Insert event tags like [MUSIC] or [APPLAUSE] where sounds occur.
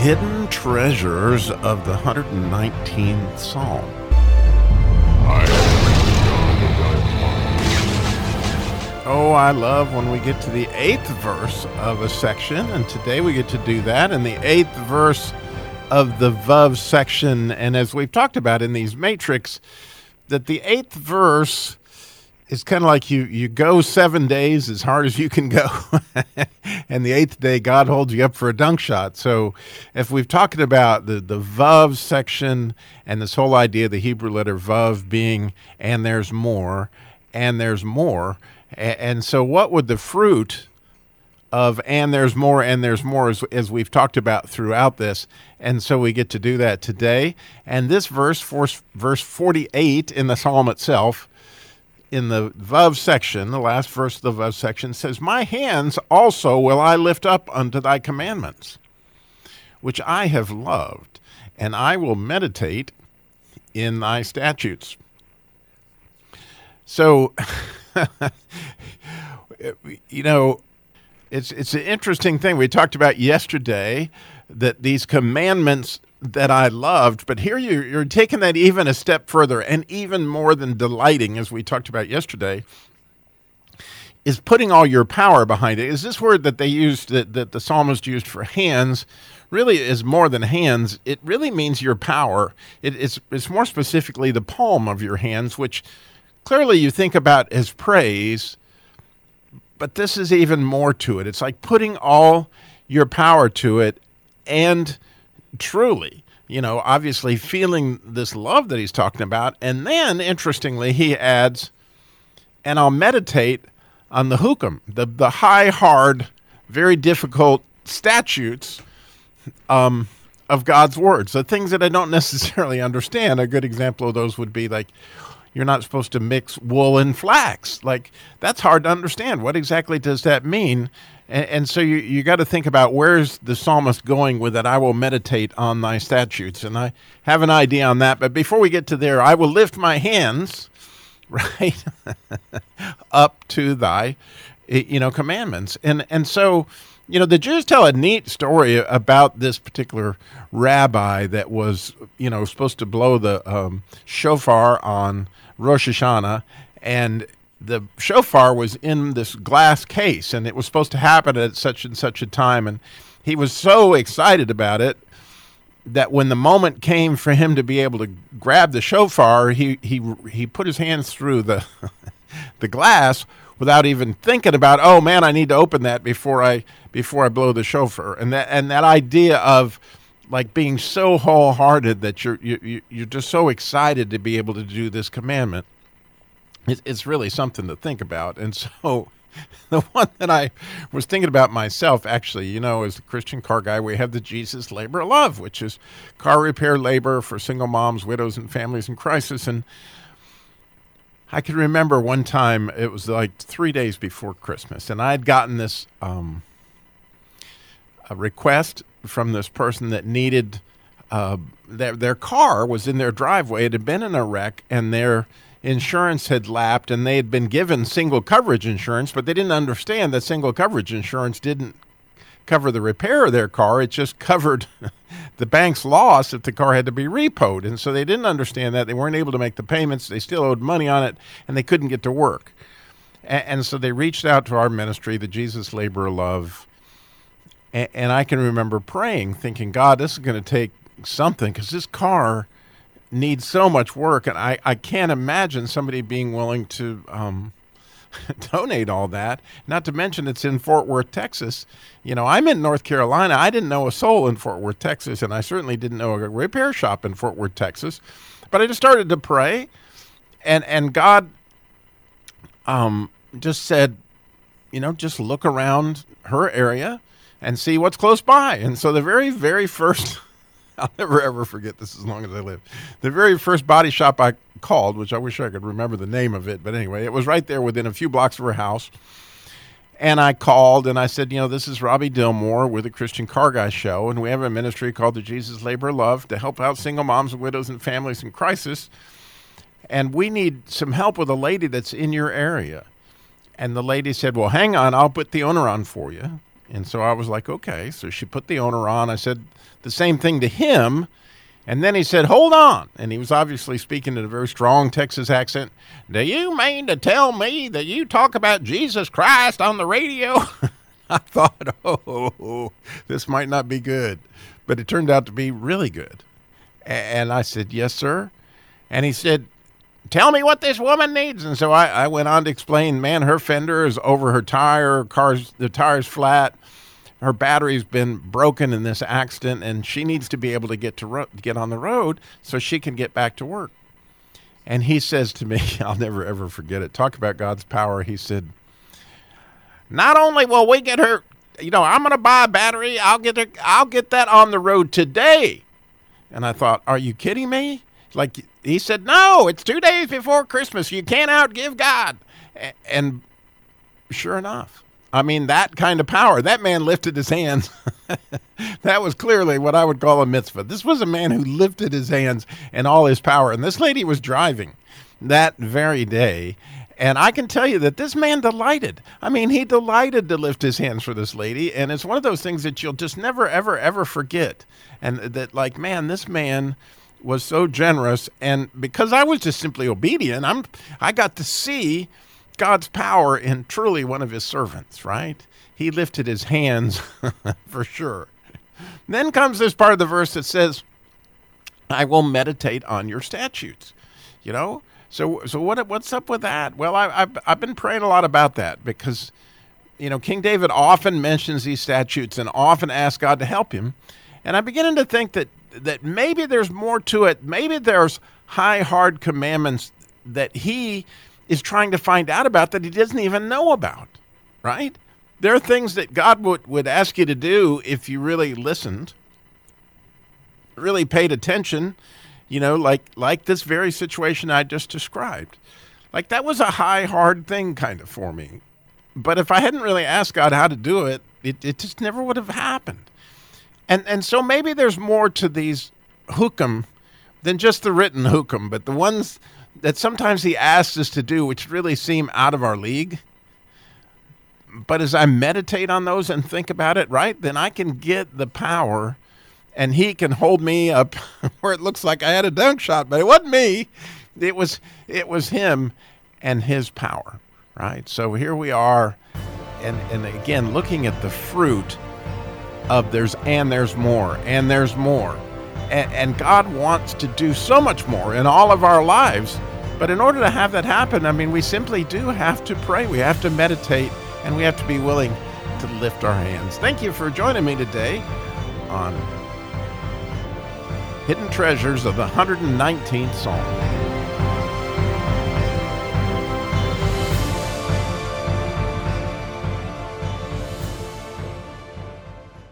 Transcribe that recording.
hidden treasures of the 119th Psalm. Oh, I love when we get to the eighth verse of a section, and today we get to do that in the eighth verse of the Vav section. And as we've talked about in these matrix, that the eighth verse is kind of like you you go seven days as hard as you can go, [LAUGHS] and the eighth day God holds you up for a dunk shot. So, if we've talked about the the vav section and this whole idea the Hebrew letter vav being and there's more and there's more, and, and so what would the fruit of and there's more and there's more as, as we've talked about throughout this and so we get to do that today and this verse verse 48 in the psalm itself in the Vav section, the last verse of the Vav section says, My hands also will I lift up unto thy commandments, which I have loved, and I will meditate in thy statutes. So, [LAUGHS] you know, it's it's an interesting thing we talked about yesterday that these commandments that I loved. But here you, you're taking that even a step further, and even more than delighting, as we talked about yesterday, is putting all your power behind it. Is this word that they used, that, that the psalmist used for hands, really is more than hands. It really means your power. It, it's, it's more specifically the palm of your hands, which clearly you think about as praise, but this is even more to it. It's like putting all your power to it and truly, you know, obviously feeling this love that he's talking about. And then, interestingly, he adds, and I'll meditate on the hukum, the, the high, hard, very difficult statutes um, of God's words, the things that I don't [LAUGHS] necessarily understand. A good example of those would be like, you're not supposed to mix wool and flax. Like, that's hard to understand. What exactly does that mean? And, and so you, you got to think about where's the psalmist going with that. I will meditate on thy statutes. And I have an idea on that. But before we get to there, I will lift my hands, [LAUGHS] right, [LAUGHS] up to thy, you know, commandments. And, and so, you know, the Jews tell a neat story about this particular rabbi that was, you know, supposed to blow the um, shofar on Rosh Hashanah. And the shofar was in this glass case and it was supposed to happen at such and such a time and he was so excited about it that when the moment came for him to be able to grab the shofar he he he put his hands through the [LAUGHS] the glass without even thinking about oh man I need to open that before I before I blow the shofar. And that and that idea of like being so wholehearted that you're you, you're just so excited to be able to do this commandment it's really something to think about. And so [LAUGHS] the one that I was thinking about myself, actually, you know, as a Christian car guy, we have the Jesus Labor of Love, which is car repair labor for single moms, widows, and families in crisis. And I can remember one time, it was like three days before Christmas, and I had gotten this um, a request from this person that needed uh, their, their car was in their driveway. It had been in a wreck, and their insurance had lapped and they had been given single coverage insurance, but they didn't understand that single coverage insurance didn't cover the repair of their car. It just covered [LAUGHS] the bank's loss if the car had to be repoed. And so they didn't understand that. They weren't able to make the payments. They still owed money on it and they couldn't get to work. And, so they reached out to our ministry, the Jesus Labor Love. And I can remember praying, thinking, God, this is going to take something because this car needs so much work, and I, I can't imagine somebody being willing to um, [LAUGHS] donate all that. Not to mention it's in Fort Worth, Texas. You know, I'm in North Carolina. I didn't know a soul in Fort Worth, Texas, and I certainly didn't know a repair shop in Fort Worth, Texas. But I just started to pray, and and God um, just said, you know, just look around her area and see what's close by. And so the very, very first [LAUGHS] [LAUGHS] I'll never ever forget this as long as I live. The very first body shop I called, which I wish I could remember the name of it, but anyway, it was right there within a few blocks of her house. And I called and I said, you know, this is Robbie Dilmore with the Christian Car Guy Show, and we have a ministry called the Jesus Labor Love to help out single moms and widows and families in crisis. And we need some help with a lady that's in your area. And the lady said, well, hang on, I'll put the owner on for you And so I was like, okay. So she put the owner on. I said the same thing to him. And then he said, hold on. And he was obviously speaking in a very strong Texas accent. Do you mean to tell me that you talk about Jesus Christ on the radio? [LAUGHS] I thought, [LAUGHS] oh, this might not be good. But it turned out to be really good. And I said, yes, sir. And he said, tell me what this woman needs. And so I, I went on to explain, man, her fender is over her tire, car's the tire's flat, her battery's been broken in this accident, and she needs to be able to get to ro- get on the road so she can get back to work. And he says to me, [LAUGHS] I'll never ever forget it. Talk about God's power. He said, "Not only will we get her, you know, I'm going to buy a battery. I'll get her, I'll get that on the road today." And I thought, "Are you kidding me?" Like he said, "No, it's 2 days before Christmas. You can't outgive God." And sure enough, I mean, that kind of power. That man lifted his hands. [LAUGHS] that was clearly what I would call a mitzvah. This was a man who lifted his hands and all his power. And this lady was driving that very day. And I can tell you that this man delighted. I mean, he delighted to lift his hands for this lady. And it's one of those things that you'll just never, ever, ever forget. And that, like, man, this man was so generous. And because I was just simply obedient, I'm, I got to see God's power in truly one of his servants, right? He lifted his hands [LAUGHS] for sure. Then comes this part of the verse that says, I will meditate on your statutes. You know? So so what what's up with that? Well, I, have I've been praying a lot about that because, you know, King David often mentions these statutes and often asks God to help him. And I'm beginning to think that that maybe there's more to it. Maybe there's high, hard commandments that he is trying to find out about that he doesn't even know about, right? There are things that God would, would ask you to do if you really listened, really paid attention, you know, like like this very situation I just described. Like that was a high, hard thing kind of for me. But if I hadn't really asked God how to do it, it, it just never would have happened. And and so maybe there's more to these hukum than just the written hukum, but the ones that sometimes he asks us to do, which really seem out of our league. But as I meditate on those and think about it, right, then I can get the power and he can hold me up [LAUGHS] where it looks like I had a dunk shot, but it wasn't me. It was it was him and his power, right? So here we are and and again looking at the fruit of there's and there's more and there's more and, and God wants to do so much more in all of our lives. But in order to have that happen, I mean, we simply do have to pray. We have to meditate and we have to be willing to lift our hands. Thank you for joining me today on Hidden Treasures of the 119th Psalm.